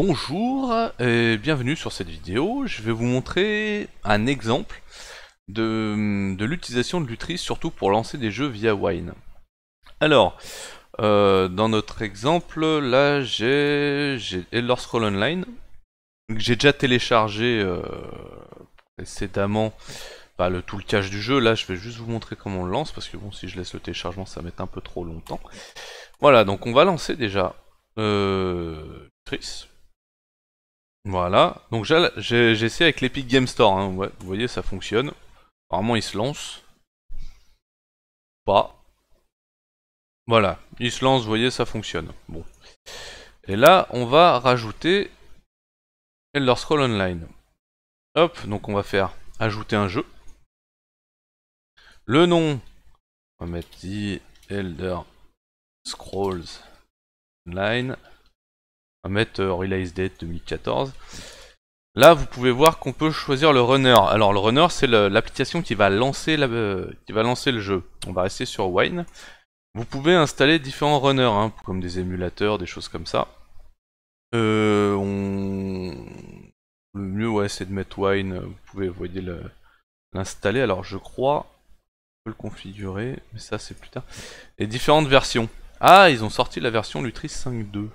Bonjour et bienvenue sur cette vidéo. Je vais vous montrer un exemple de, l'utilisation de Lutris, surtout pour lancer des jeux via Wine. Alors, euh, dans notre exemple, là j'ai Elder Scroll Online, j'ai déjà téléchargé euh, précédemment bah, le, tout le cache du jeu. Là, je vais juste vous montrer comment on le lance, parce que bon, si je laisse le téléchargement, ça va un peu trop longtemps. Voilà, donc on va lancer déjà euh, Lutris. Voilà, donc j'ai essayé avec l'Epic Game Store, hein. vous voyez ça fonctionne. Apparemment il se lance. Pas. Voilà, il se lance, vous voyez ça fonctionne. Et là on va rajouter Elder Scroll Online. Hop, donc on va faire ajouter un jeu. Le nom, on va mettre Elder Scrolls Online mettre euh, Date 2014. Là, vous pouvez voir qu'on peut choisir le runner. Alors, le runner, c'est l'application qui, va lancer euh, qui va lancer le jeu. On va rester sur Wine. Vous pouvez installer différents runners, hein, comme des émulateurs, des choses comme ça. Euh, le mieux, ouais, c'est de mettre Wine. Vous pouvez, voyez, l'installer. Alors, je crois, on peut le configurer, mais ça, c'est plus tard. Et différentes versions. Ah, ils ont sorti la version Lutris 5.2.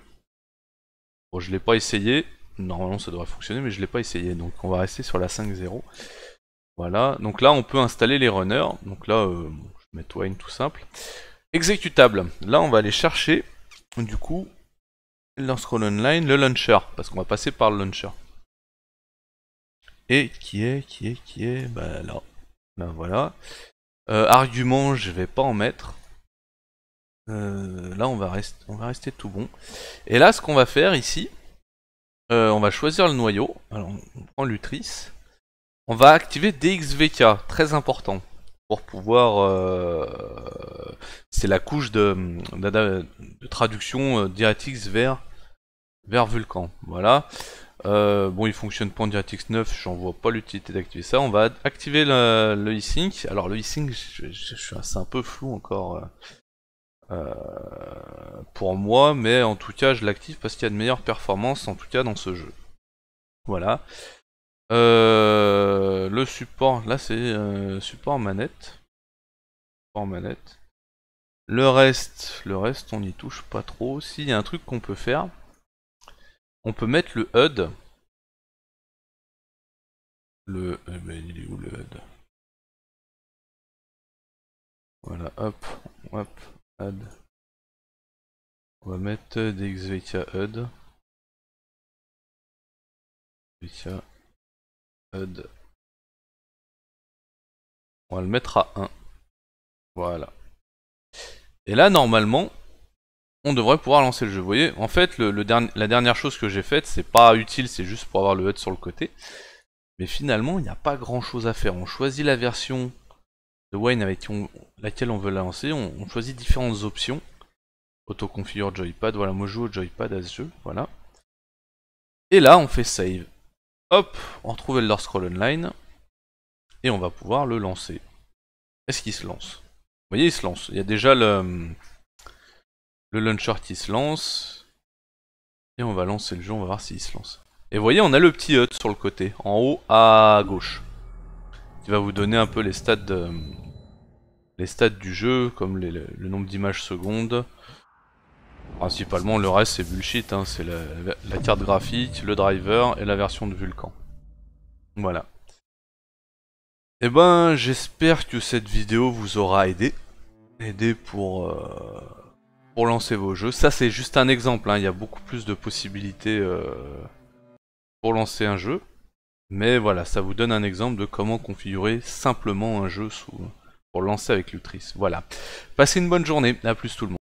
Bon, je l'ai pas essayé. Normalement, ça devrait fonctionner, mais je l'ai pas essayé. Donc, on va rester sur la 5.0. Voilà. Donc là, on peut installer les runners. Donc là, euh, je vais mettre Wine tout simple. Exécutable. Là, on va aller chercher, du coup, Elder Scroll Online, le launcher. Parce qu'on va passer par le launcher. Et qui est, qui est, qui est? Bah là. Là, voilà. Euh, argument, je vais pas en mettre. Euh, là, on va, rester, tout bon. Et là, ce qu'on va faire ici, euh, on va choisir le noyau. Alors, on prend l'Utris. On va activer DXVK, très important, pour pouvoir... Euh, c'est la couche de, traduction DirectX vers, vers Vulkan. Voilà. bon, il fonctionne pas en DirectX 9, j'en vois pas l'utilité d'activer ça. On va activer le, e-sync. Alors le e-sync, suis un peu flou encore. Euh, pour moi, mais en tout cas je l'active parce qu'il y a de meilleures performances en tout cas dans ce jeu. Voilà. Euh, le support, là c'est euh, support manette. Support manette. Le reste, le reste on n'y touche pas trop. S'il y a un truc qu'on peut faire, on peut mettre le HUD. Le, eh ben, il est où le HUD? Voilà, hop, hop, on DXVK HUD. HUD. On va le mettre à 1. Voilà. Et là, normalement, on devrait pouvoir lancer le jeu. Vous voyez, en fait, le, la dernière chose que j'ai faite, c'est pas utile, c'est juste pour avoir le HUD sur le côté. Mais finalement, il n'y a pas grand chose à faire. On choisit la version de Wine avec laquelle on veut lancer, on, choisit différentes options. Auto-configure joypad, voilà, moi je joue au joypad à ce jeu, voilà. Et là, on fait save. Hop, on retrouve Elder Scroll Online. Et on va pouvoir le lancer. Est-ce qu'il se lance? Vous voyez, il se lance. Il y a déjà le, le launcher qui se lance. Et on va lancer le jeu, on va voir s'il se lance. Et vous voyez, on a le petit HUD sur le côté, en haut à gauche qui va vous donner un peu les stats les stats du jeu, comme le nombre d'images secondes. Principalement le reste c'est bullshit, hein. c'est la, carte graphique, le driver et la version de Vulkan. Voilà. Et eh ben j'espère que cette vidéo vous aura aidé. Aidé pour, euh, lancer vos jeux. Ça c'est juste un exemple, hein. il y a beaucoup plus de possibilités euh, pour lancer un jeu. Mais voilà, ça vous donne un exemple de comment configurer simplement un jeu sous, pour lancer avec Lutris. Voilà. Passez une bonne journée, à plus tout le monde.